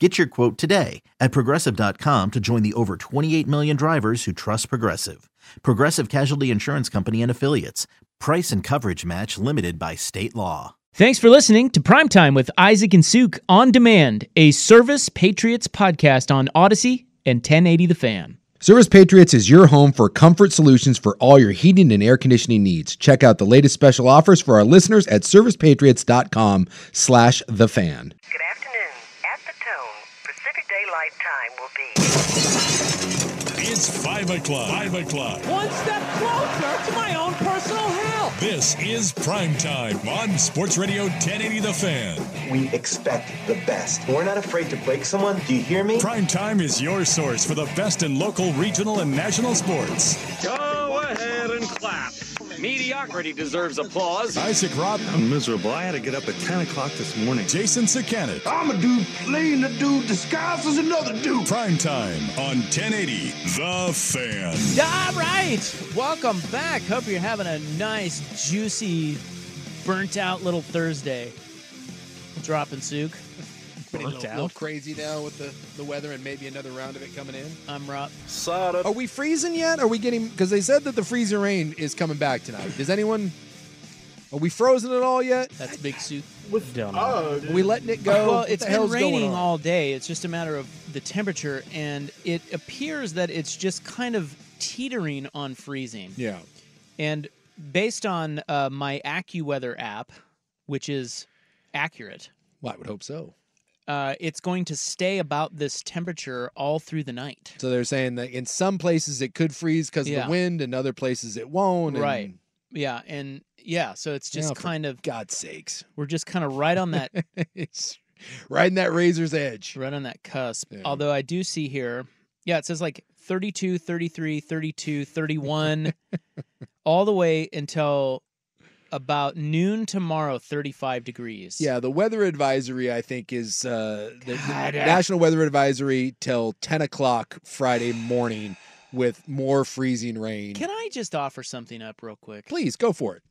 Get your quote today at progressive.com to join the over 28 million drivers who trust Progressive. Progressive Casualty Insurance Company and Affiliates. Price and coverage match limited by state law. Thanks for listening to Primetime with Isaac and Suk on demand, a Service Patriots podcast on Audacy and 1080 The Fan. Service Patriots is your home for comfort solutions for all your heating and air conditioning needs. Check out the latest special offers for our listeners at servicepatriots.com slash the fan. Good afternoon. At the tone, Pacific Daylight Time will be. It's 5 o'clock. 5 o'clock. One step closer to my own personal hell. This is Prime Time on Sports Radio 1080 The Fan. We expect the best. We're not afraid to break someone. Do you hear me? Prime Time is your source for the best in local, regional, and national sports. Go ahead and clap. Mediocrity deserves applause. Isaac Ropp, I'm miserable. I had to get up at 10 o'clock this morning. Jason Sakanet. I'm a dude playing a dude disguised as another dude. Prime Time on 1080 The Fan. All right. Welcome back. Hope you're having a nice, juicy, burnt out little Thursday. Dropping Suk. a little, little crazy now with the, the weather and maybe another round of it coming in. I'm Rob. Are we freezing yet? Are we getting because they said that the freezing rain is coming back tonight. Does anyone? Are we frozen at all yet? That's big Suk. Don't know. Are we letting it go? Well, What it's been raining all day. It's just a matter of the temperature, and it appears that it's just kind of teetering on freezing. Yeah. And based on uh, my AccuWeather app, which is accurate, Well, I would hope so. Uh, it's going to stay about this temperature all through the night. So they're saying that in some places it could freeze because of the wind, and other places it won't. and- Right. Yeah, and yeah, so it's just Yeah, kind of God's sakes, we're just kind of right on that it's riding that razor's edge. right on that cusp. Yeah. Although I do see here, yeah, it says like 32, 33, 32, 31 all the way until about noon tomorrow 35 degrees. Yeah, the weather advisory I think is uh, the, the uh, national weather advisory till ten o'clock Friday morning with more freezing rain. Can I just offer something up real quick? Please go for it.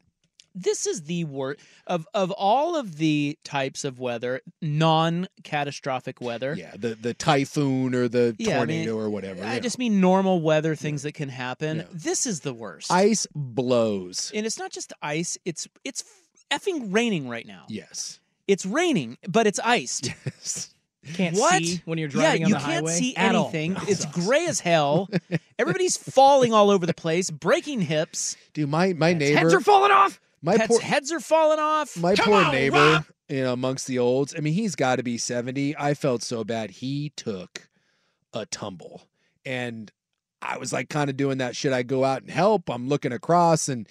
This is the worst of of all of the types of weather, non-catastrophic weather. Yeah, the the typhoon or the Yeah, I mean, tornado or whatever. I yeah. just mean normal weather things that can happen. Yeah. This is the worst. ice blows. and it's not just ice, it's it's effing raining right now. Yes. It's raining, but it's iced. Can't What? see when you're driving yeah, on you the can't see at all. anything. It's gray as hell. Everybody's falling all over the place, breaking hips. Dude, my my neighbor Heads are falling off. My Pets' poor heads are falling off. my Come poor on, neighbor, Rob. you know, amongst the olds. I mean, he's got to be 70. I felt so bad. He took a tumble. And I was like kind of doing that should I go out and help? I'm looking across and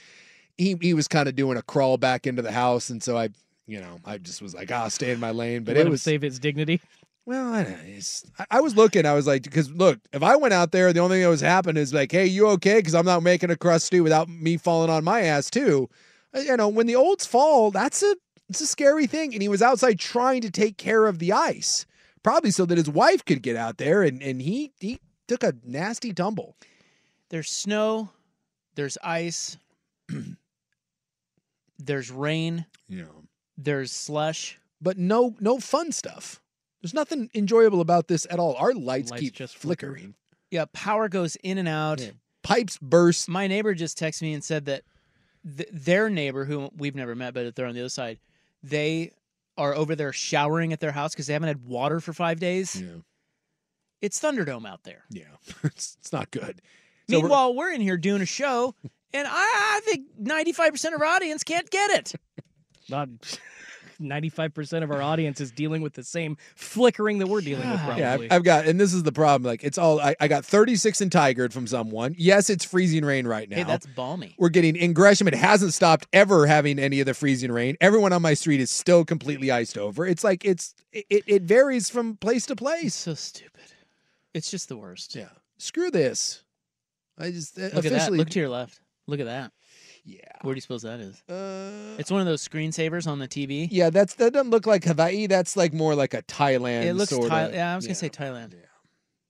he he was kind of doing a crawl back into the house and so I you know, I just was like, "Ah, stay in my lane." But Let it was save its dignity. well, I, know, it's, I- I was looking. I was like, because look, if I went out there, the only thing that was happening is like, hey, you okay? Because I'm not making a crusty without me falling on my ass too. Uh, You know, when the olds fall, that's a it's a scary thing. And he was outside trying to take care of the ice, probably so that his wife could get out there, and and he he took a nasty tumble. There's snow, there's ice, there's rain, Yeah, there's slush. but no no fun stuff. There's nothing enjoyable about this at all. Our lights, Lights keep just flicker. flickering. Yeah, power goes in and out. Yeah. Pipes burst. My neighbor just texted me and said that th- their neighbor, who we've never met, but they're on the other side, they are over there showering at their house because they haven't had water for five days. Yeah. It's Thunderdome out there. Yeah, it's, it's not good. So we're- Meanwhile, we're, in here doing a show, and I, I think 95% of our audience can't get it. Not 95% of our audience is dealing with the same flickering that we're dealing with, probably. Yeah, I've, I've got, and this is the problem. Like, it's all I, I got 36 in Tigard from someone. Yes, it's freezing rain right now. Hey, that's balmy. We're getting in Gresham. It hasn't stopped ever having any of the freezing rain. Everyone on my street is still completely iced over. It's like it's it, it varies from place to place. so stupid. It's just the worst. Yeah. Screw this. I just Look at that. officially Look to your left. Look at that. Yeah. Where do you suppose that is? Uh, It's one of those screensavers on the TV. yeah, that's that doesn't look like Hawaii. That's like more like a Thailand. it looks sorta, Thai- Yeah, I was yeah. gonna say Thailand. Yeah.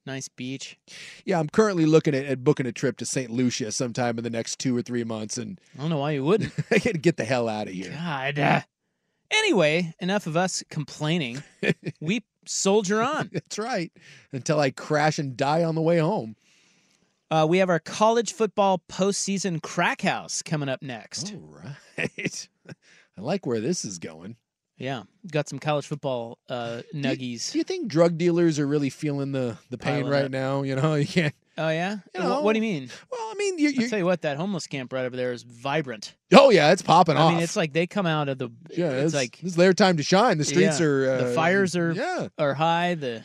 Nice beach. Yeah, I'm currently looking at, at booking a trip to St. Lucia sometime in the next two or three months, and I don't know why you wouldn't. I gotta get the hell out of here. God. uh, Anyway, enough of us complaining. we soldier on. That's right. Until I crash and die on the way home. Uh, we have our college football postseason crack house coming up next. All right. I like where this is going. Yeah, got some college football uh, nuggies. Do you think drug dealers are really feeling the, the pain right up. now? You know, you can't. Oh yeah. You Wha- what, do you mean? Well, I mean, you, tell you what, that homeless camp right over there is vibrant. oh yeah, it's popping I off. I mean, it's like they come out of the. yeah, it's, it's, like it's their time to shine. The streets yeah, are uh, the fires are yeah, are high. The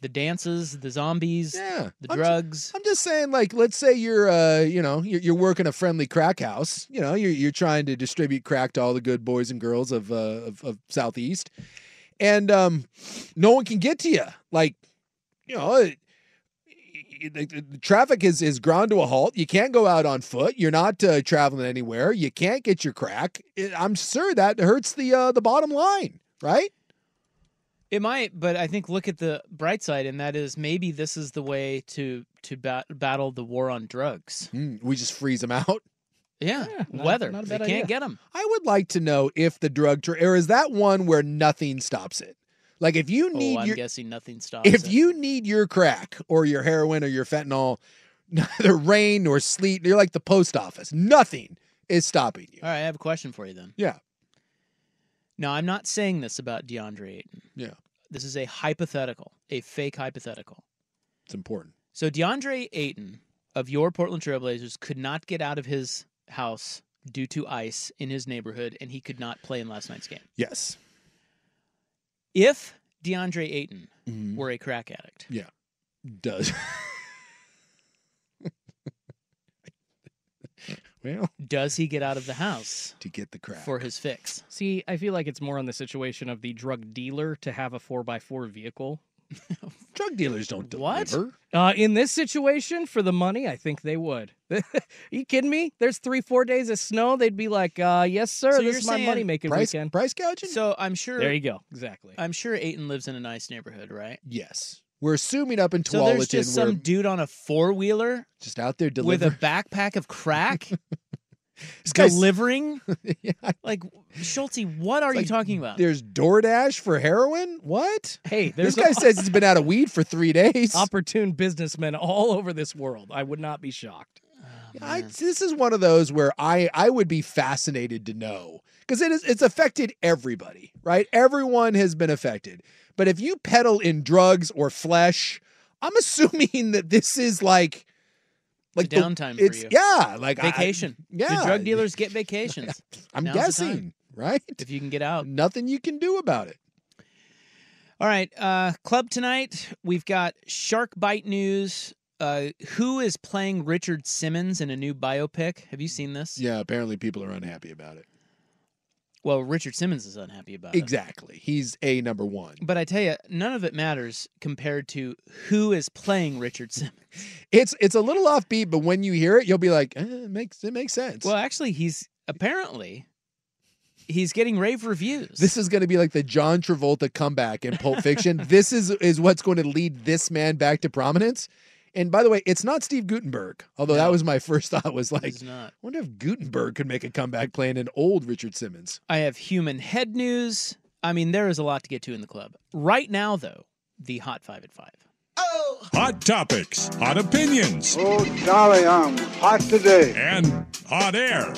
the dances, the zombies, yeah. the I'm drugs. I'm just saying, like, let's say you're, uh, you know, you're, you're working a friendly crack house. You know, you're you're trying to distribute crack to all the good boys and girls of uh, of, of Southeast, and um, no one can get to you. Like, you know, it, the, traffic is is ground to a halt. You can't go out on foot. You're not uh, traveling anywhere. You can't get your crack. It, I'm sure that hurts the uh, the bottom line, right? It might, but I think look at the bright side, and that is maybe this is the way to to bat- battle the war on drugs. Mm, we just freeze them out. Yeah, not- weather. not they bad can't get them. I would like to know if the drug tra- or is that one where nothing stops it. Like if you need Oh, I'm your guessing nothing stops. if it. you need your crack or your heroin or your fentanyl, neither rain nor sleet, you're like the post office. Nothing is stopping you. all right, I have a question for you then. Yeah. Now, I'm not saying this about DeAndre Ayton. Yeah. This is a hypothetical, a fake hypothetical. It's important. So DeAndre Ayton of your Portland Trailblazers could not get out of his house due to ice in his neighborhood, and he could not play in last night's game. Yes. If DeAndre Ayton Mhm. were a crack addict, Yeah. Does. well, does he get out of the house to get the crack. for his fix? See, I feel like it's more on the situation of the drug dealer to have a 4x4 vehicle. drug dealers don't What? deliver. Uh, in this situation, for the money, I think they would. you kidding me? There's three, four days of snow. They'd be like, uh, yes, sir. So this is my money making Price weekend. price gouging? So I'm sure. There you go. Exactly. I'm sure Ayton lives in a nice neighborhood, right? yes. We're assuming up in Tualatin. So there's just some dude on a four wheeler just out there delivering with a backpack of crack This guy's- delivering. Yeah, Like Schulte, what are you talking about? There's DoorDash for heroin? What? Hey, This guy says he's been out of weed for three days. opportune businessmen all over this world. I would not be shocked. I, this is one of those where I I would be fascinated to know because it is it's affected everybody, right? Everyone has been affected. But if you peddle in drugs or flesh, I'm assuming that this is like like downtime for it's, you. Yeah, like I- Vacation. yeah, The drug dealers get vacations. I'm Now's guessing, right? if you can get out. Nothing you can do about it. All right, uh, club tonight. We've got shark bite news. Uh, who is playing Richard Simmons in a new biopic? Have you seen this? Yeah, apparently people are unhappy about it. Well, Richard Simmons is unhappy about it. Exactly. He's a number one. But I tell you, none of it matters compared to who is playing Richard Simmons. It's it's a little offbeat, but when you hear it, you'll be like, eh, it makes it makes sense. Well, actually, he's apparently he's getting rave reviews. This is going to be like the John Travolta comeback in Pulp Fiction. this is is what's going to lead this man back to prominence. And by the way, it's not Steve Guttenberg. Although that was my first thought was like, not. I wonder if Guttenberg could make a comeback playing an old Richard Simmons. I have human head news. I mean, there is a lot to get to in the club. Right now, though, the hot five at five. Oh. Hot topics, hot opinions, Oh, Charlie, I'm hot today. and hot air.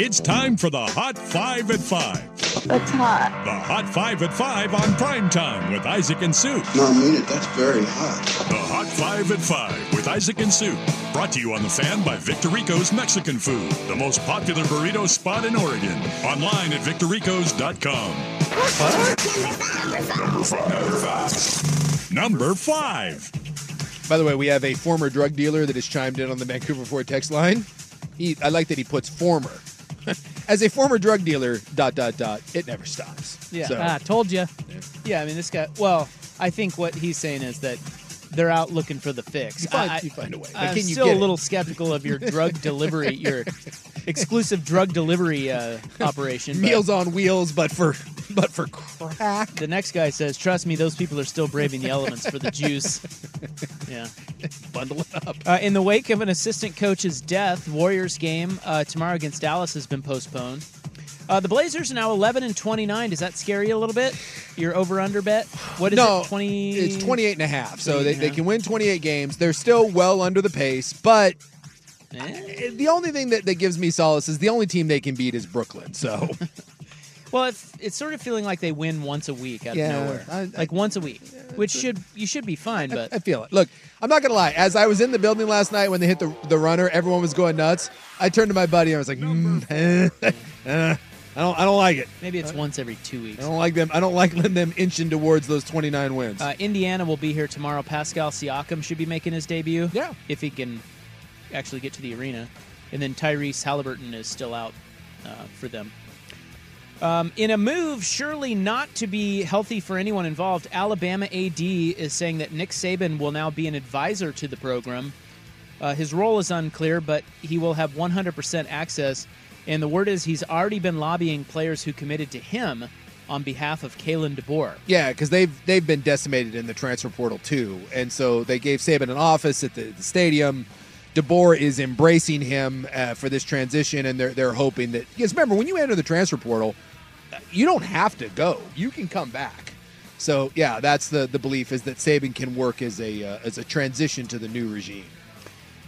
It's time for the Hot Five at Five. That's hot. The Hot Five at Five on prime time with Isaac and Suk. No, I mean it. That's very hot. The Hot Five at Five with Isaac and Suk. Brought to you on the fan by Victorico's Mexican Food, the most popular burrito spot in Oregon. Online at victoricos.com. Number five. Number five. By the way, we have a former drug dealer that has chimed in on the Vancouver Ford text line. He, I like that he puts former. As a former drug dealer, dot dot dot, it never stops. Yeah. So, Ah, told you. Yeah, I mean, this guy. Well, I think what he's saying is that they're out looking for the fix. You find- I, you find a way. I'm can you still a it? little skeptical of your drug delivery, your exclusive drug delivery uh, operation. meals on wheels, but for but for crack. The next guy says, "Trust me, those people are still braving the elements for the juice." Yeah. Bundle it up. Uh, in the wake of an assistant coach's death, Warriors game uh, tomorrow against Dallas has been postponed. Uh, the Blazers are now 11 and 29. Does that scare you a little bit? Your over under bet? What is no, it? 20 It's 28 and a half. So they, they can win 28 games. They're still well under the pace, but Eh? the only thing that, that gives me solace is the only team they can beat is Brooklyn. So Well, it's, it's sort of feeling like they win once a week out Yeah, of nowhere. I- I- like once a week, which should you should be fine, but I feel it. Look, I'm not gonna lie. As I was in the building last night when they hit the the runner, everyone was going nuts. I turned to my buddy and I was like, mm, eh, eh, I don't I don't like it. maybe it's once every two weeks. I don't like them. I don't like letting them inching towards those 29 wins. Uh, Indiana will be here tomorrow. Pascal Siakam should be making his debut. Yeah. If he can actually get to the arena. And then Tyrese Halliburton is still out uh, for them. Um, in a move surely not to be healthy for anyone involved, Alabama AD is saying that Nick Saban will now be an advisor to the program. Uh, his role is unclear, but he will have 100% access. And the word is he's already been lobbying players who committed to him on behalf of Kalen DeBoer. Yeah, because they've they've been decimated in the transfer portal too, and so they gave Saban an office at the, the stadium. DeBoer is embracing him uh, for this transition, and they're they're hoping that because remember when you enter the transfer portal, you don't have to go; you can come back. So yeah, that's the the belief is that Saban can work as a uh, as a transition to the new regime.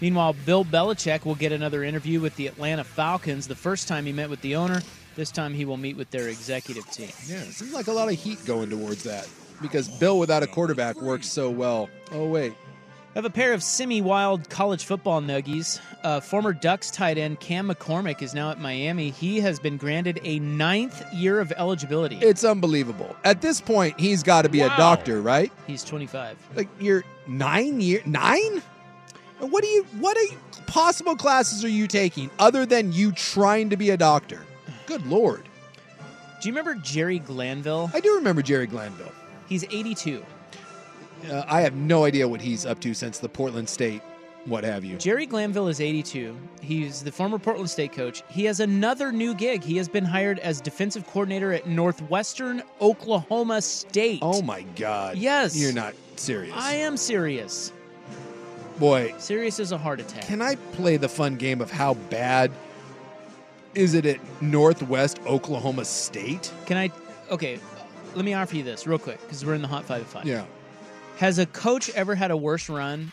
Meanwhile, Bill Belichick will get another interview with the Atlanta Falcons. The first time he met with the owner, this time he will meet with their executive team. Yeah, it seems like a lot of heat going towards that because Bill without a quarterback works so well. Oh wait, I have a pair of semi-wild college football nuggies. Uh, former Ducks tight end Cam McCormick is now at Miami. He has been granted a ninth year of eligibility. it's unbelievable. At this point, he's got to be a doctor, right? He's 25. Like you're nine year nine. What are you? What are you, possible classes are you taking other than you trying to be a doctor? Good lord, Do you remember Jerry Glanville? I do remember Jerry Glanville. He's 82. Uh, I have no idea what he's up to since the Portland State, what have you. Jerry Glanville is 82. He's the former Portland State coach. He has another new gig. He has been hired as defensive coordinator at Northwestern Oklahoma State. Oh my God! Yes. you're not serious. I am serious. Boy, Serious as a heart attack. can I play the fun game of how bad is it at Northwest Oklahoma State? Can I? Okay, let me offer you this real quick because we're in the hot five at five. Yeah. Has a coach ever had a worse run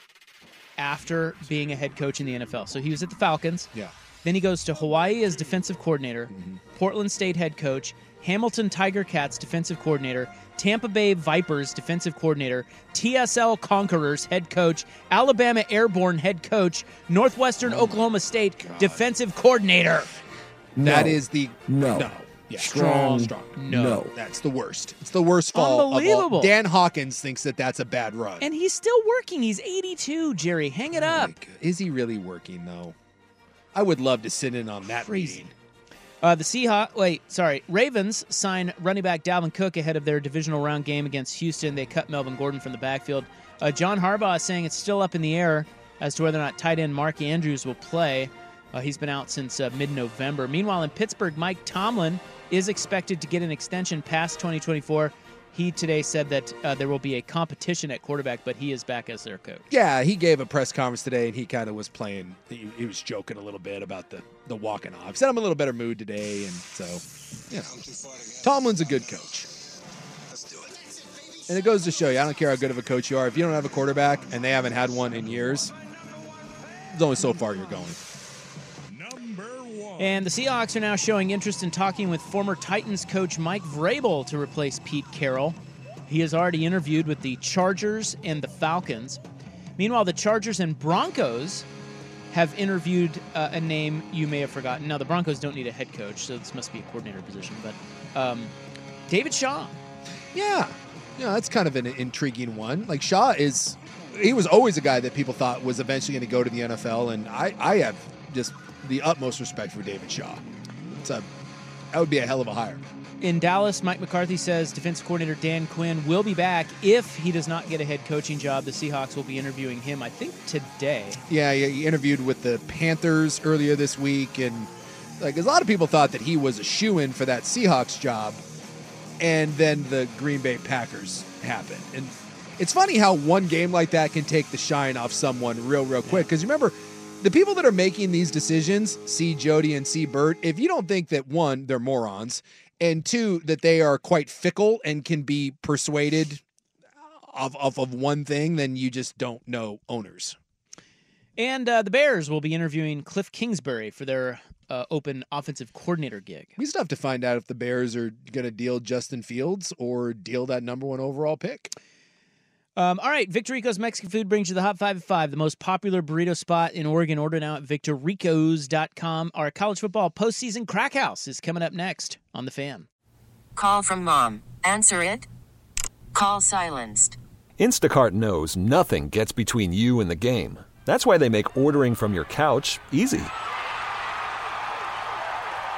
after being a head coach in the NFL? So he was at the Falcons. Yeah. Then he goes to Hawaii as defensive coordinator, mm-hmm. Portland State head coach, Hamilton Tiger Cats defensive coordinator, Tampa Bay Vipers defensive coordinator, TSL Conquerors head coach, Alabama Airborne head coach, Northwestern oh Oklahoma State defensive coordinator. That is the No. no. Yeah. Strong strong. no. That's the worst. It's the worst fall. of all. Unbelievable. Dan Hawkins thinks that that's a bad run. And he's still working. He's 82, Jerry. Hang it up. Is he really working though? I would love to sit in on that Crazy. meeting. Uh, the Seahawks, wait, sorry. Ravens sign running back Dalvin Cook ahead of their divisional round game against Houston. They cut Melvin Gordon from the backfield. Uh, John Harbaugh is saying it's still up in the air as to whether or not tight end Mark Andrews will play. Uh, he's been out since uh, mid November. Meanwhile, in Pittsburgh, Mike Tomlin is expected to get an extension past 2024. He today said that uh, there will be a competition at quarterback, but he is back as their coach. Yeah, he gave a press conference today, and he kind of was playing. He, he was joking a little bit about the the walking off. Said I'm a little better mood today, and so you know, Tomlin's a good coach. And it goes to show you, I don't care how good of a coach you are. If you don't have a quarterback, and they haven't had one in years, there's only so far you're going. And the Seahawks are now showing interest in talking with former Titans coach Mike Vrabel to replace Pete Carroll. He has already interviewed with the Chargers and the Falcons. Meanwhile, the Chargers and Broncos have interviewed uh, a name you may have forgotten. Now, the Broncos don't need a head coach, so this must be a coordinator position. But um, David Shaw. Yeah. Yeah, that's kind of an intriguing one. Like Shaw is he was always a guy that people thought was eventually going to go to the NFL and I I have just the utmost respect for David Shaw. It's a that would be a hell of a hire. In Dallas, Mike McCarthy says defense coordinator Dan Quinn will be back if he does not get a head coaching job. The Seahawks will be interviewing him, I think, today. Yeah, he he interviewed with the Panthers earlier this week, and like a lot of people thought that he was a shoe in for that Seahawks job, and then the Green Bay Packers happened, and it's funny how one game like that can take the shine off someone real, real quick. Because remember, the people that are making these decisions, see Jody and see Bert, if you don't think that one, they're morons, and two, that they are quite fickle and can be persuaded of, of, of one thing, then you just don't know owners. And uh, the Bears will be interviewing Cliff Kingsbury for their uh, open offensive coordinator gig. We still have to find out if the Bears are going to deal Justin Fields or deal that number one overall pick. Um, all right, Victorico's Mexican Food brings you the Hot 5 at 5, the most popular burrito spot in Oregon. Order now at victoricos.com. Our college football postseason crack house is coming up next on The Fan. Call from mom. Answer it. Call silenced. Instacart knows nothing gets between you and the game. That's why they make ordering from your couch easy.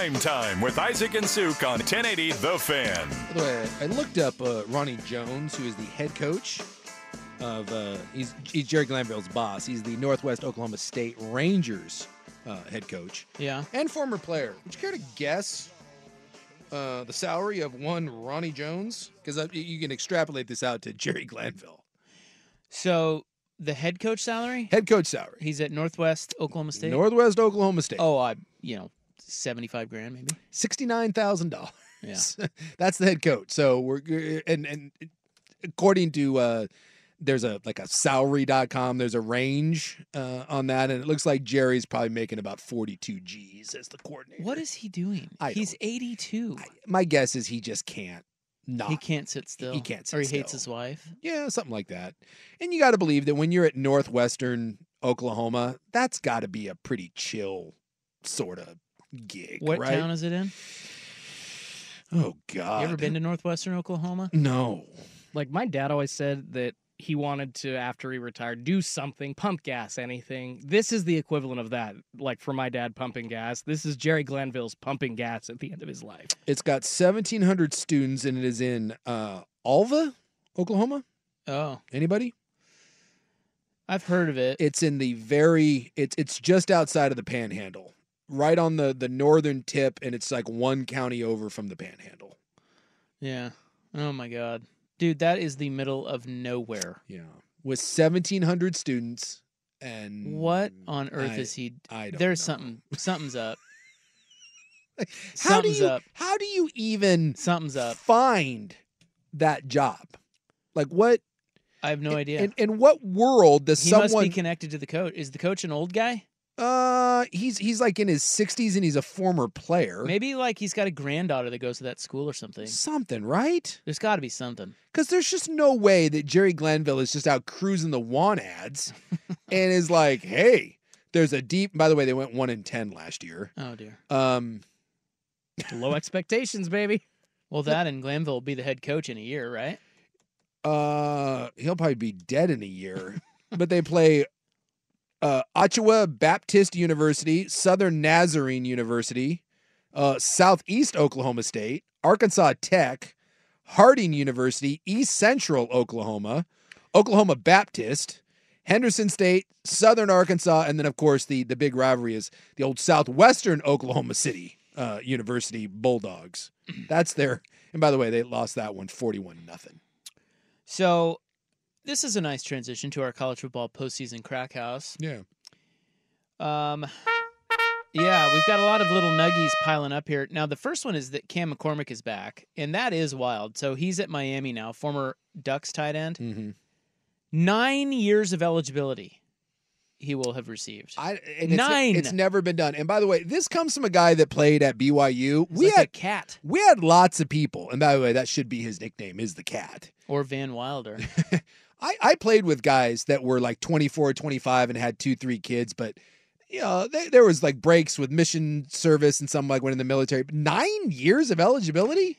Prime time with Isaac and Suk on 1080 The Fan. By the way, I looked up uh, Ronnie Jones, who is the head coach of. Uh, he's, he's Jerry Glanville's boss. He's the Northwest Oklahoma State Rangers uh, head coach Yeah. and former player. Would you care to guess uh, the salary of one Ronnie Jones? Because you can extrapolate this out to Jerry Glanville. So the head coach salary? Head coach salary. He's at Northwest Oklahoma State. Northwest Oklahoma State. Oh, I you know, seventy five grand maybe. sixty-nine thousand dollars. Yeah. that's the head coach. So we're and and according to uh, there's a like a salary.com. There's a range uh, on that, and it looks like Jerry's probably making about forty-two G's as the coordinator. What is he doing? I He's don't- eighty two. My guess is he just can't. Not. He can't sit still. He can't sit Or he still. hates his wife. Yeah, something like that. And you got to believe that when you're at Northwestern Oklahoma, that's got to be a pretty chill sort of gig. What right? town is it in? Oh God! You ever been to Northwestern Oklahoma? No. Like my dad always said that he wanted to after he retired do something, pump gas, anything. This is the equivalent of that. Like for my dad pumping gas, this is Jerry Glanville's pumping gas at the end of his life. It's got 1,700 students, and it is in uh, Alva, Oklahoma. Oh, Anybody? I've heard of it. It's in the very. It's it's just outside of the Panhandle, right on the the northern tip, and it's like one county over from the Panhandle. Yeah. Oh my god. Dude, that is the middle of nowhere. Yeah, with 1,700 students, and What on earth I- is he? I don't There's know. something. Something's up. How do you up. how do you even Something's up. find that job? Like what? I have no idea. In, in what world does he someone? must be connected to the coach. Is the coach an old guy? Uh, he's he's like in his 60s and he's a former player. Maybe like he's got a granddaughter that goes to that school or something. Something, right? There's got to be something. Because there's just no way that Jerry Glanville is just out cruising the want ads and is like, hey, there's a deep. By the way, they went one in ten last year. Oh dear. Um, Low expectations, baby. Well, that and Glanville will be the head coach in a year, right? uh, he'll probably be dead in a year. but they play uh, Ouachita Baptist University, Southern Nazarene University, uh, Southeast Oklahoma State, Arkansas Tech, Harding University, East Central Oklahoma, Oklahoma Baptist, Henderson State, Southern Arkansas, and then of course the the big rivalry is the old Southwestern Oklahoma City uh, University Bulldogs. That's their. And by the way, they lost that one 41 nothing. So this is a nice transition to our college football postseason crack house. Yeah. Um, yeah, we've got a lot of little nuggies piling up here. Now, the first one is that Cam McCormick is back, and that is wild. So he's at Miami now, former Ducks tight end. Mm-hmm. Nine years of eligibility he will have received. I, and it's- Nine. It's, never been done. And by the way, this comes from a guy that played at BYU. we like a had cat we had lots of people, and by the way, that should be his nickname is the cat. or Van Wilder. I, I played with guys that were like 24, 25 and had two, three kids, but you know, they, there was like breaks with mission service and some like went in the military. Nine years of eligibility?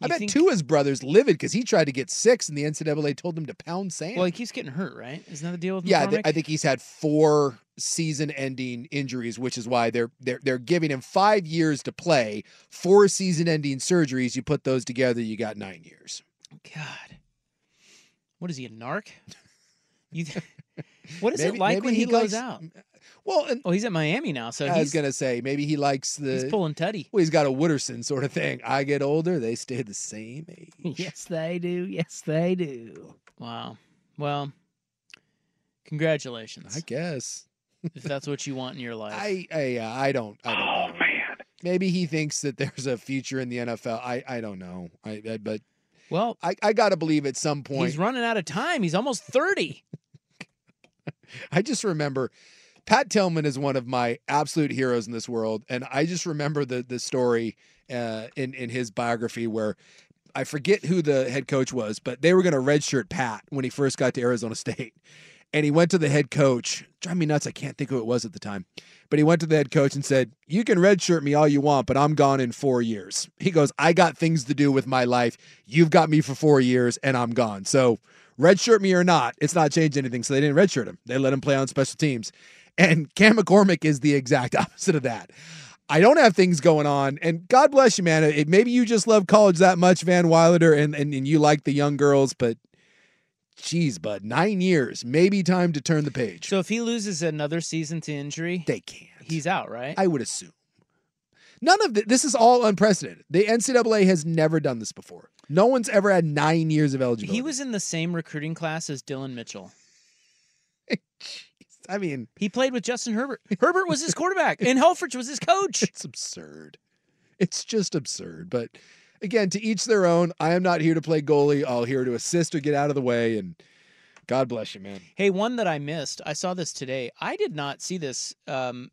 I You bet think- Tua's brother's livid because he tried to get six and the NCAA told him to pound sand. well, he keeps getting hurt, right? Isn't that the deal with yeah, I, I think he's had four season-ending injuries, which is why they're they're they're giving him five years to play. Four season-ending surgeries. You put those together, you got nine years. God, what is he a narc? You, what is Maybe- it like when he, he goes likes- out? Well, and Oh, he's at Miami now, so I was he's gonna say maybe he likes the he's pulling tutty. Well, he's got a Wooderson sort of thing. I get older, they stay the same age. yes, they do. Yes, they do. Wow. Well, congratulations. I guess. if that's what you want in your life. I I uh, I don't I don't oh, know. man. Maybe he thinks that there's a future in the NFL. I I don't know. I, I but well, I I got to believe at some point. he's running out of time. He's almost 30. I just remember Pat Tillman is one of my absolute heroes in this world, and I just remember the the story uh, in in his biography where I forget who the head coach was, but they were going to redshirt Pat when he first got to Arizona State, and he went to the head coach. Drive me nuts! I can't think who it was at the time, but he went to the head coach and said, "You can redshirt me all you want, but I'm gone in four years." He goes, "I got things to do with my life. You've got me for four years, and I'm gone." So redshirt me or not, it's not changed anything. So they didn't redshirt him. They let him play on special teams. And Cam McCormick is the exact opposite of that. I don't have things going on, and God bless you, man. It, maybe you just love college that much, Van Wilder, and, and and you like the young girls, but geez, bud, nine years, maybe time to turn the page. So if he loses another season to injury, they can't. He's out, right? I would assume. None of the, this is all unprecedented. The NCAA has never done this before. No one's ever had nine years of eligibility. he was in the same recruiting class as Dillon Mitchell. I mean, he played with Justin Herbert. Herbert was his quarterback, and Helfrich was his coach. It's absurd. It's just absurd. But again, to each their own. I am not here to play goalie. I'll here to assist or get out of the way. And God bless you, man. Hey, one that I missed. I saw this today. I did not see this um,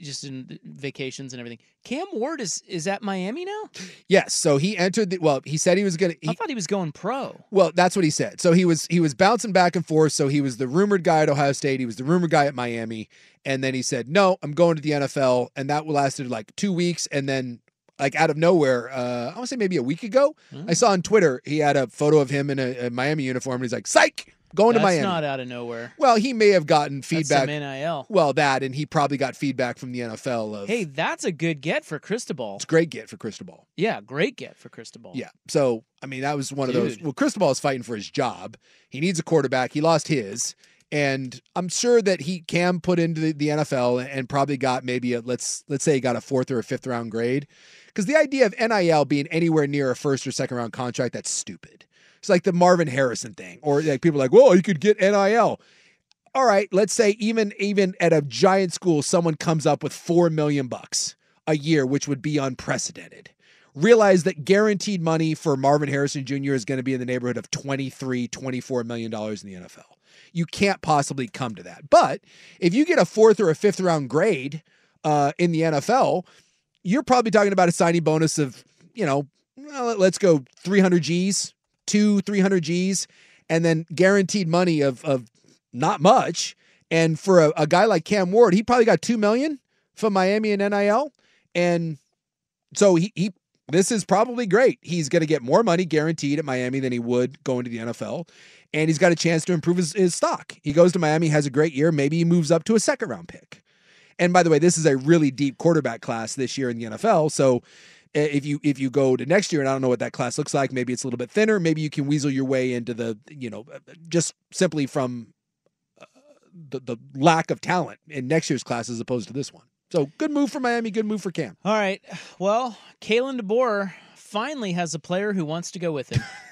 just in vacations and everything. Cam Ward is is at Miami now. Yes. So he entered the. Well, he said he was going to. I thought he was going pro. Well, that's what he said. So he was he was bouncing back and forth. So he was the rumored guy at Ohio State. He was the rumored guy at Miami, and then he said, "No, I'm going to the NFL." And that lasted like two weeks, and then like out of nowhere, uh, I want to say maybe a week ago, Hmm. I saw on Twitter he had a photo of him in a, a Miami uniform, and he's like, "Psych, going That's to Miami." not out of nowhere. well, he may have gotten feedback. NIL. Well, that, and he probably got feedback from the NFL of. Hey, that's a good get for Cristobal. it's a great get for Cristobal. Yeah, great get for Cristobal. Yeah. So, I mean, that was one of those. Well, Cristobal is fighting for his job. He needs a quarterback. He lost his. And I'm sure that he can put into the, the NFL and probably got maybe a let's let's say he got a fourth or a fifth round grade. Because the idea of NIL being anywhere near a first or second round contract, that's stupid. It's like the Marvin Harrison thing. Or like people like, well, you could get NIL. All right, let's say even even at a giant school, someone comes up with four million bucks a year, which would be unprecedented realize that guaranteed money for Marvin Harrison Jr. is going to be in the neighborhood of 23, 24 million dollars in the NFL. You can't possibly come to that. But if you get a fourth or a fifth round grade uh, in the NFL, you're probably talking about a signing bonus of, you know, well, let's go 300 G's, two, 300 G's, and then guaranteed money of, of not much. And for a, a guy like Cam Ward, he probably got 2 million from Miami and NIL. And so he, he this is probably great. He's going to get more money guaranteed at Miami than he would going to the NFL, and he's got a chance to improve his, his stock. He goes to Miami, has a great year. Maybe he moves up to a second round pick. And by the way, this is a really deep quarterback class this year in the NFL. So if you if you go to next year, and I don't know what that class looks like, maybe it's a little bit thinner. Maybe you can weasel your way into the you know uh, just simply from uh, the the lack of talent in next year's class as opposed to this one. So good move for Miami, good move for Cam. All right. Well, Kalen DeBoer finally has a player who wants to go with him.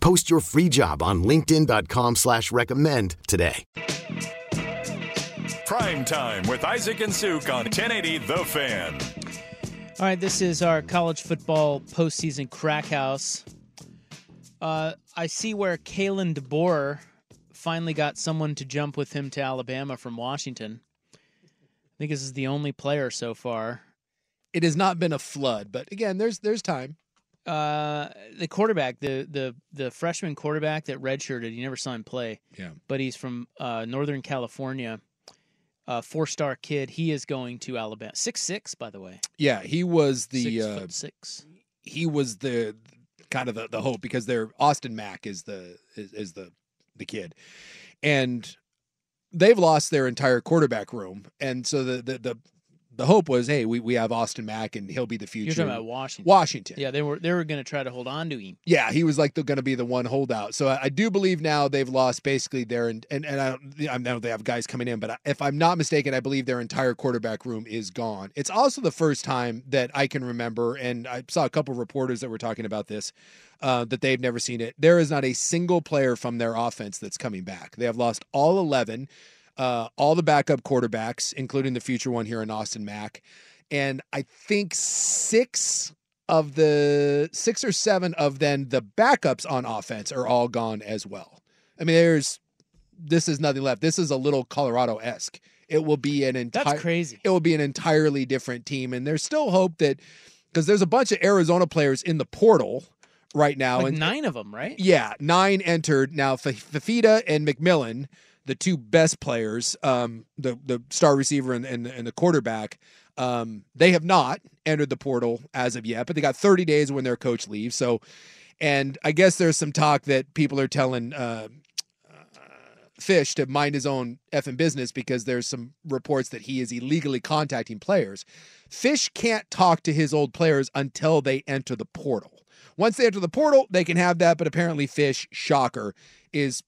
Post your free job on linkedin.com slash recommend today. Prime time with Isaac and Suk on 1080 The Fan. All right, this is our college football postseason crack house. Uh, I see where Kalen DeBoer finally got someone to jump with him to Alabama from Washington. I think this is the only player so far. It has not been a flood, but again, there's there's time. Uh, the quarterback, the the the freshman quarterback that redshirted, you never saw him play. Yeah. but he's from uh, Northern California. Uh, four star kid. He is going to Alabama. Six six, by the way. Yeah, he was the Six uh, six. he was the kind of the, the hope because they're Austin Mack is the is, is the the kid, and they've lost their entire quarterback room, and so the the the, the hope was, hey, we, we have Austin Mack and he'll be the future. You're talking about Washington. Washington. Yeah, they were they were going to try to hold on to him. Yeah, he was like the, going to be the one holdout. So I, I do believe now they've lost basically their and and, and I, don't, I know they have guys coming in, but if I'm not mistaken, I believe their entire quarterback room is gone. It's also the first time that I can remember, and I saw a couple of reporters that were talking about this, uh, that they've never seen it. There is not a single player from their offense that's coming back. They have lost all 11, uh, all the backup quarterbacks, including the future one here in Austin Mack, and I think six of the six or seven of then the backups on offense are all gone as well. I mean, there's this is nothing left. This is a little Colorado esque. It will be an entire That's crazy. It will be an entirely different team, and there's still hope that because there's a bunch of Arizona players in the portal right now, Like and nine of them, right? yeah, nine entered now. Fifita and McMillan, the two best players, um, the the star receiver and and, and the quarterback, um, they have not entered the portal as of yet, but they got 30 days when their coach leaves. So, and I guess there's some talk that people are telling. Uh, Fisch to mind his own effing business because there's some reports that he is illegally contacting players. Fisch can't talk to his old players until they enter the portal. Once they enter the portal, they can have that, but apparently Fisch, shocker, is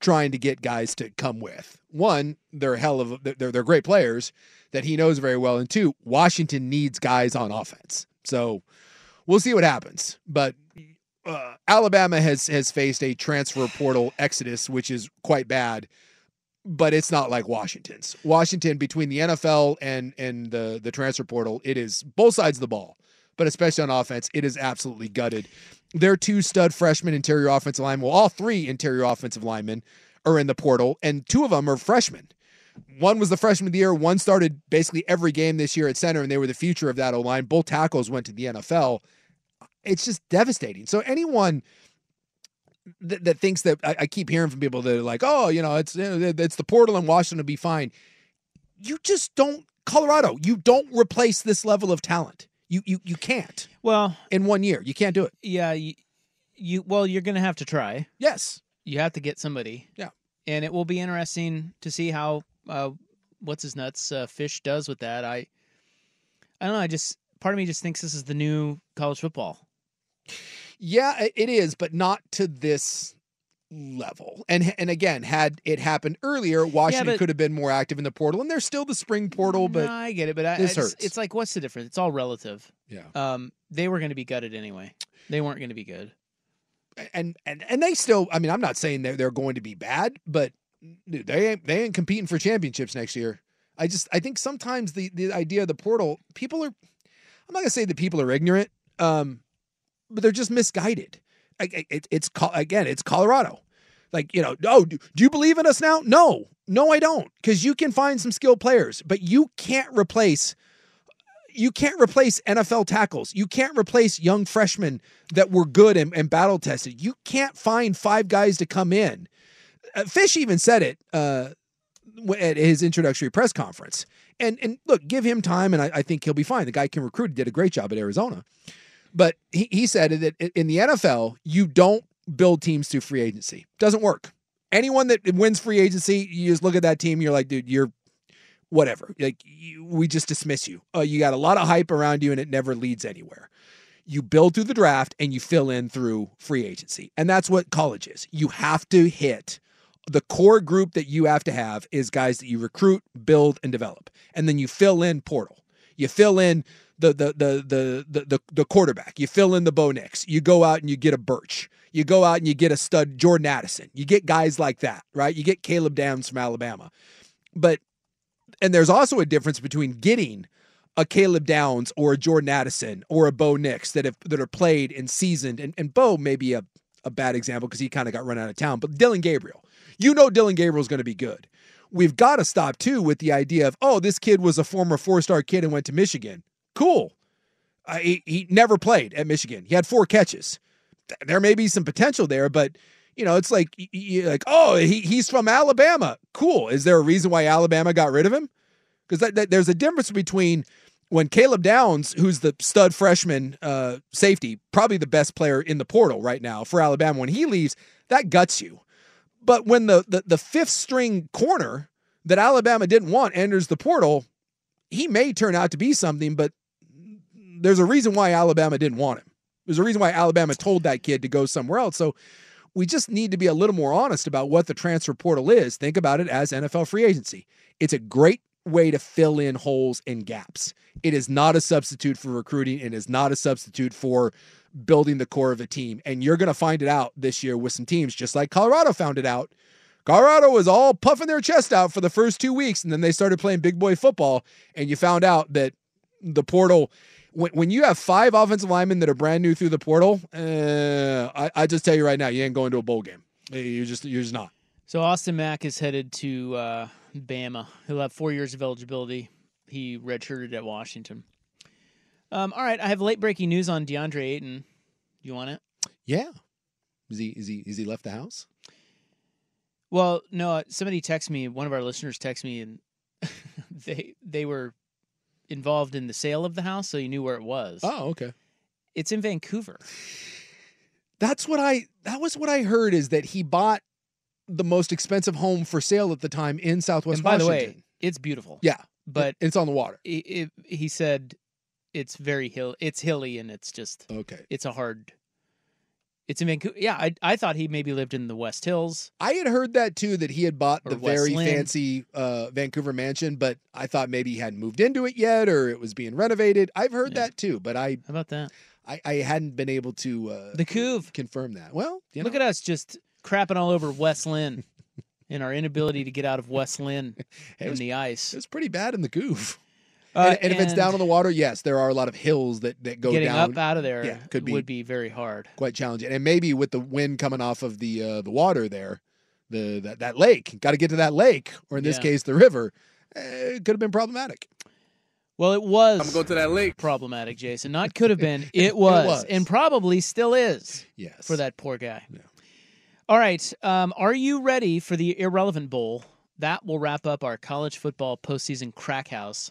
trying to get guys to come with. One, they're hell of they're they're great players that he knows very well, and two, Washington needs guys on offense. So we'll see what happens. But uh, Alabama has has faced a transfer portal exodus, which is quite bad. But it's not like Washington's. Washington between the NFL and and the the transfer portal, it is both sides of the ball. But especially on offense, it is absolutely gutted. Their two stud freshman interior offensive linemen, well, all three interior offensive linemen are in the portal, and two of them are freshmen. One was the freshman of the year. One started basically every game this year at center, and they were the future of that O line. Both tackles went to the NFL it's just devastating. So anyone that, that thinks that I, I, keep hearing from people that are like, oh, you know, it's it's the portal and Washington will be fine. You just don't Colorado. You don't replace this level of talent. You you you can't. Well, in one year, you can't do it. Yeah, you, you well, you're going to have to try. Yes, you have to get somebody. Yeah, and it will be interesting to see how uh, what's his nuts uh, Fisch does with that. I I don't know. I just part of me just thinks this is the new college football. Yeah, it is, but not to this level. And and again, had it happened earlier, Washington Yeah, but- could have been more active in the portal. And there's still the spring portal, but no, I get it, but I, this it's, hurts. it's like what's the difference? It's all relative. Yeah. Um, they were going to be gutted anyway. They weren't going to be good. and and and they still. I mean, I'm not saying they're they're going to be bad, but dude, they ain't they ain't competing for championships next year. I just I think sometimes the the idea of the portal, people are. I'm not gonna say that people are ignorant. Um, but they're just misguided. It, it's again, it's Colorado. Like you know, oh, do, do you believe in us now? No, no, I don't, because you can find some skilled players, but you can't replace. You can't replace NFL tackles. You can't replace young freshmen that were good and, and battle tested. You can't find five guys to come in. Uh, Fisch even said it uh, at his introductory press conference. And and look, give him time, and I, I think he'll be fine. The guy can recruit. He did a great job at Arizona. But he, he said that in the NFL, you don't build teams through free agency. Doesn't work. Anyone that wins free agency, you just look at that team, you're like, dude, you're whatever. Like you, we just dismiss you. Uh, you got a lot of hype around you, and it never leads anywhere. You build through the draft and you fill in through free agency, and that's what college is. You have to hit the core group that you have to have is guys that you recruit, build, and develop, and then you fill in portal. You fill in the the the the the the, quarterback. You fill in the Bo Nix. You go out and you get a Birch. You go out and you get a stud Jordan Addison. You get guys like that, right? You get Caleb Downs from Alabama. But and there's also a difference between getting a Caleb Downs or a Jordan Addison or a Bo Nix that have that are played and seasoned. And, and Bo may be a, a bad example because he kind of got run out of town. But Dillon Gabriel, you know Dillon Gabriel's going to be good. We've got to stop too with the idea of, oh, this kid was a former four star kid and went to Michigan. Cool. Uh, he, he never played at Michigan. He had four catches. There may be some potential there, but you know, it's like y- y- like, oh, he, he's from Alabama. Cool. Is there a reason why Alabama got rid of him? Because there's a difference between when Caleb Downs, who's the stud freshman uh, safety, probably the best player in the portal right now for Alabama, when he leaves, that guts you. But when the the, the fifth string corner that Alabama didn't want enters the portal, he may turn out to be something, but there's a reason why Alabama didn't want him. There's a reason why Alabama told that kid to go somewhere else. So we just need to be a little more honest about what the transfer portal is. Think about it as NFL free agency. It's a great way to fill in holes and gaps. It is not a substitute for recruiting. It is not a substitute for building the core of a team. And you're going to find it out this year with some teams, just like Colorado found it out. Colorado was all puffing their chest out for the first two weeks, and then they started playing big boy football. And you found out that the portal, when, when you have five offensive linemen that are brand new through the portal, uh, I, I just tell you right now, you ain't going to a bowl game. You just you're just not. So Austin Mack is headed to uh, Bama. He'll have four years of eligibility. He redshirted at Washington. Um, all right, I have late breaking news on DeAndre Ayton. You want it? Yeah. Is he is he is he left the house? Well, no. Somebody texted me. One of our listeners texted me, and they they were involved in the sale of the house, so you knew where it was. Oh, okay. It's in Vancouver. That's what I that was what I heard is that he bought the most expensive home for sale at the time in Southwest and by the way, it's beautiful. yeah, but it's on the water. It, it, he said it's very hill. It's hilly, and it's just okay. It's a hard. It's in Vancouver. Yeah, I I thought he maybe lived in the West Hills. I had heard that too that he had bought the very Lynn. fancy uh, Vancouver mansion, but I thought maybe he hadn't moved into it yet or it was being renovated. I've heard that too, but I How about that? I, I hadn't been able to uh, The Couve. confirm that. Well, you Look at us just crapping all over West Linn and our inability to get out of West Linn in was- the ice. it's pretty bad in the Couve. Uh, and, and if it's down on the water, yes, there are a lot of hills that, that go down. getting down. up out of there yeah, could be would be very hard. quite challenging. And maybe with the wind coming off of the uh, the water there, the that, that lake, got to get to that lake, or in this Yeah. case, the river, eh, it could have been problematic. Well, it was. I'm gonna go to that lake. Problematic, Jason. Not could have been. It was, was. and probably still is. Yes. For that poor guy. Yeah. All right. Um, are you ready for the Irrelevant Bowl? That will wrap up our college football postseason crack house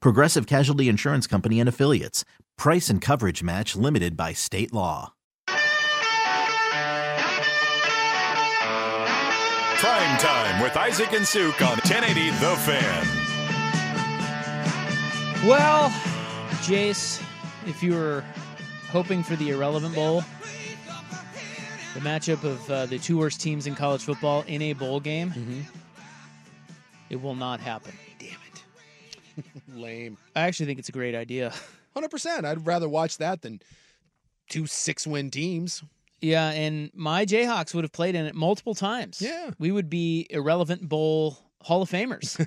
Progressive Casualty Insurance Company and Affiliates. Price and coverage match limited by state law. Prime time with Isaac and Suk on 1080 The Fan. Well, Jace, if you were hoping for the Irrelevant Bowl, The matchup of uh, the two worst teams in college football in a bowl game. Mm-hmm. It will not happen. Lame. I actually think it's a great idea. Hundred percent. I'd rather watch that than two six-win teams. Yeah, and my Jayhawks would have played in it multiple times. Yeah. We would be irrelevant bowl Hall of Famers.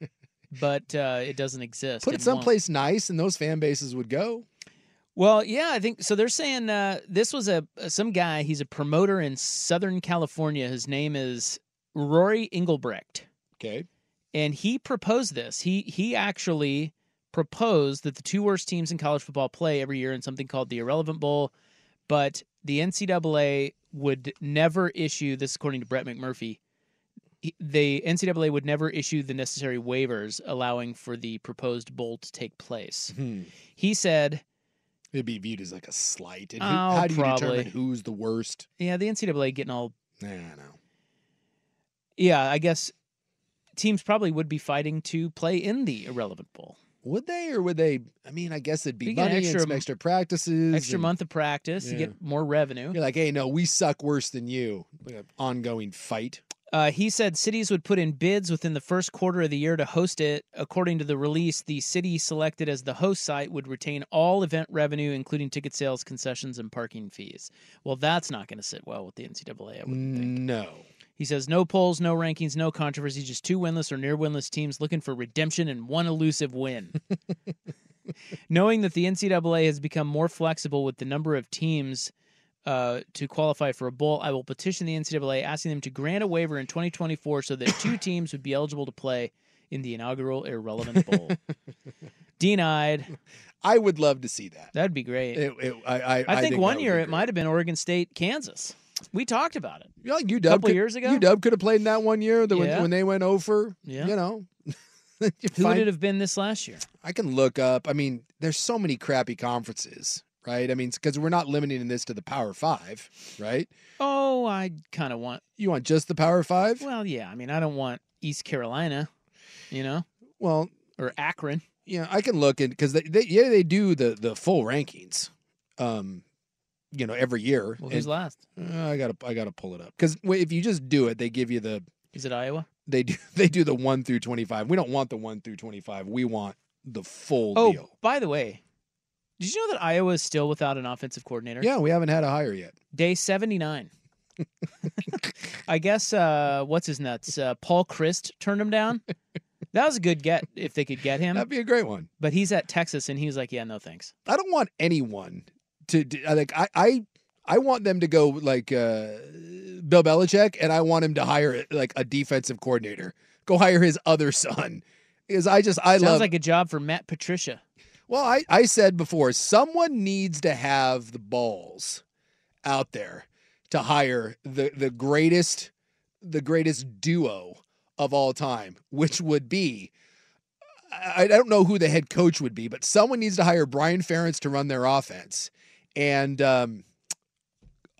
but uh, it doesn't exist. Put it It won't. someplace nice, and those fan bases would go. Well, yeah, I think so. They're saying uh, this was a some guy. He's a promoter in Southern California. His name is Rory Engelbrecht, Okay. And he proposed this. He he actually proposed that the two worst teams in college football play every year in something called the Irrelevant Bowl, but the NCAA would never issue this, according to Brett McMurphy. The NCAA would never issue the necessary waivers allowing for the proposed bowl to take place. Hmm. He said. It'd be viewed as like a slight. And who, Oh, how do you probably. determine who's the worst? Yeah, the NCAA getting all. Nah, no. Yeah, I guess teams probably would be fighting to play in the irrelevant bowl. Would they, or would they? I mean, I guess it'd be You get money extra- and some extra practices, Extra and month of practice, you Yeah. get more revenue. You're like, hey, no, we suck worse than you. Like an ongoing fight. Uh, he said cities would put in bids within the first quarter of the year to host it. According to the release, the city selected as the host site would retain all event revenue, including ticket sales, concessions, and parking fees. Well, that's not going to sit well with the NCAA. I wouldn't think. No. He says no polls, no rankings, no controversy, just two winless or near winless teams looking for redemption and one elusive win. Knowing that the NCAA has become more flexible with the number of teams uh, to qualify for a bowl, I will petition the NCAA asking them to grant a waiver in 2024 so that two teams would be eligible to play in the inaugural Irrelevant Bowl. Denied. I would love to see that. That'd be great. It, it, I, I, I, think, one that would year it might have been Oregon State, Kansas. We talked about it. Yeah, like UW couple could, years ago? UW could have played in that one year the, Yeah. when, when they went over. Yeah. You know, You Who would it have been this last year? I can look up. I mean, there's so many crappy conferences, right? I mean, because we're not limiting this to the Power Five, right? Oh, I kind of want. You want just the Power Five? Well, yeah. I mean, I don't want East Carolina, you know, Well, or Akron. yeah, I can look in because they, they, yeah, they do the the full rankings, um, you know, every year. Well, who's And- last? Uh, I gotta I gotta pull it up because if you just do it, they give you the Is it Iowa? they do they do the one through twenty five. We don't want the one through twenty five. We want the full Oh, deal. by the way, did you know that Iowa is still without an offensive coordinator? Yeah, we haven't had a hire yet. Day 79. I guess, uh, what's his nuts? Uh, Paul Christ turned him down. That was a good get if they could get him. That'd be a great one. But he's at Texas and he was like, yeah, no thanks. I don't want anyone to I like I I I want them to go like uh Bill Belichick and I want him to hire like a defensive coordinator. Go hire his other son. Because I just I Sounds love like a job for Matt Patricia. Well, I, I said before, someone needs to have the balls out there to hire the, the greatest the greatest duo of all time, which would be I, I don't know who the head coach would be, but someone needs to hire Brian Ferentz to run their offense. And um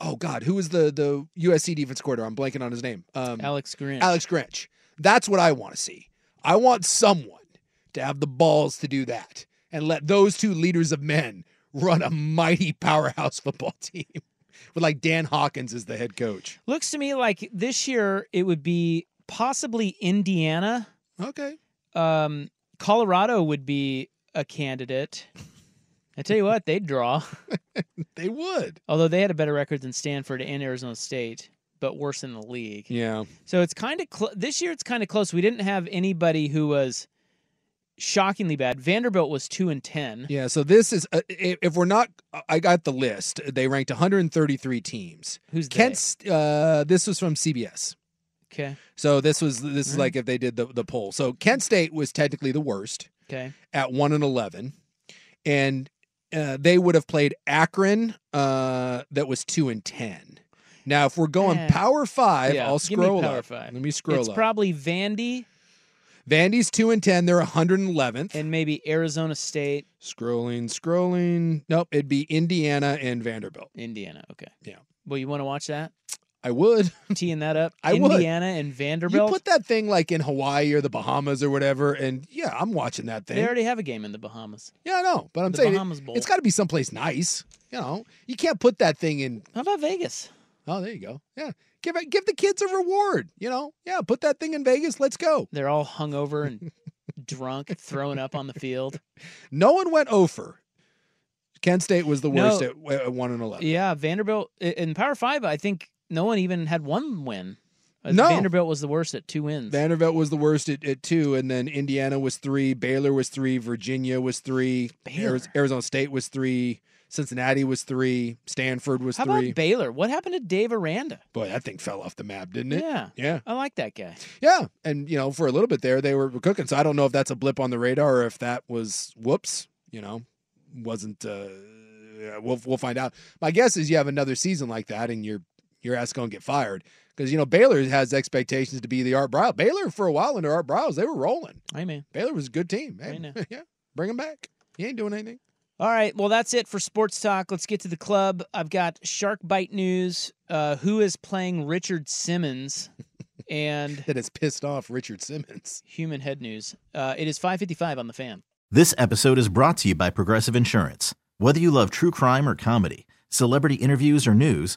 oh God, who was the the USC defense coordinator? I'm blanking on his name. Um Alex Grinch. Alex Grinch. That's what I want to see. I want someone to have the balls to do that and let those two leaders of men run a mighty powerhouse football team with like Dan Hawkins as the head coach. Looks to me like this year it would be possibly Indiana. Okay. Um, Colorado would be a candidate. I tell you what, they'd draw. they would. Although they had a better record than Stanford and Arizona State, but worse in the league. Yeah. So it's kind of cl- this year. It's kind of close. We didn't have anybody who was shockingly bad. Vanderbilt was two and ten. Yeah, so this is uh, if we're not I got the list. They ranked 133 teams. Who's? Kent uh this was from CBS. Okay. So this was this is Alright. like if they did the the poll. So Kent State was technically the worst. Okay. at 1 and 11 and uh, they would have played Akron uh, that was 2 and 10 now if we're going Eh. power 5 Yeah, I'll give me scroll Power up Five. let me scroll It's up probably Vandy Vandy's 2 and 10 they're 111th and maybe Arizona State, scrolling scrolling nope it'd be Indiana and Vanderbilt Indiana. Okay. Yeah. Well, you want to watch that? I would Teeing that up. I would. Indiana and you put that thing like in Hawaii or the Bahamas or whatever and yeah I'm watching that thing they already have a game in the Bahamas. yeah I know but I'm The saying Bahamas it, Bowl. it's got to be someplace nice you know you can't put that thing in How about Vegas? Oh, there you go. Yeah, give it, give the kids a reward. You know, yeah, put that thing in Vegas. Let's go. They're all hungover and drunk, throwing up on the field. No one went over. Kent State was the worst No. at, at one and eleven. Yeah, Vanderbilt in Power Five. I think no one even had one win. Uh, No. Vanderbilt was the worst at two wins. Vanderbilt was the worst at, at two, and then Indiana was three, Baylor was three, Virginia was three, Baylor. Arizona State was three, Cincinnati was three, Stanford was How three. about Baylor? What happened to Dave Aranda? Boy, that thing fell off the map, didn't it? Yeah, Yeah. I like that guy. Yeah. And, you know, for a little bit there, they were cooking. So I don't know if that's a blip on the radar or if that was whoops, you know, wasn't, uh, we'll, we'll find out. My guess is you have another season like that and your, your ass going to get fired. Because, you know, Baylor has expectations to be the Art Brow. Baylor, for a while under Art Briles, they were rolling. I mean, Baylor was a good team. I Hey, know. yeah. Bring them back. He ain't doing anything. All right, well that's it for sports talk. Let's get to the club. I've got shark bite news. Uh, who is playing Richard Simmons? And that has pissed off Richard Simmons. Human head news. Uh, it is five fifty five on the fan. This episode is brought to you by Progressive Insurance. Whether you love true crime or comedy, celebrity interviews or news,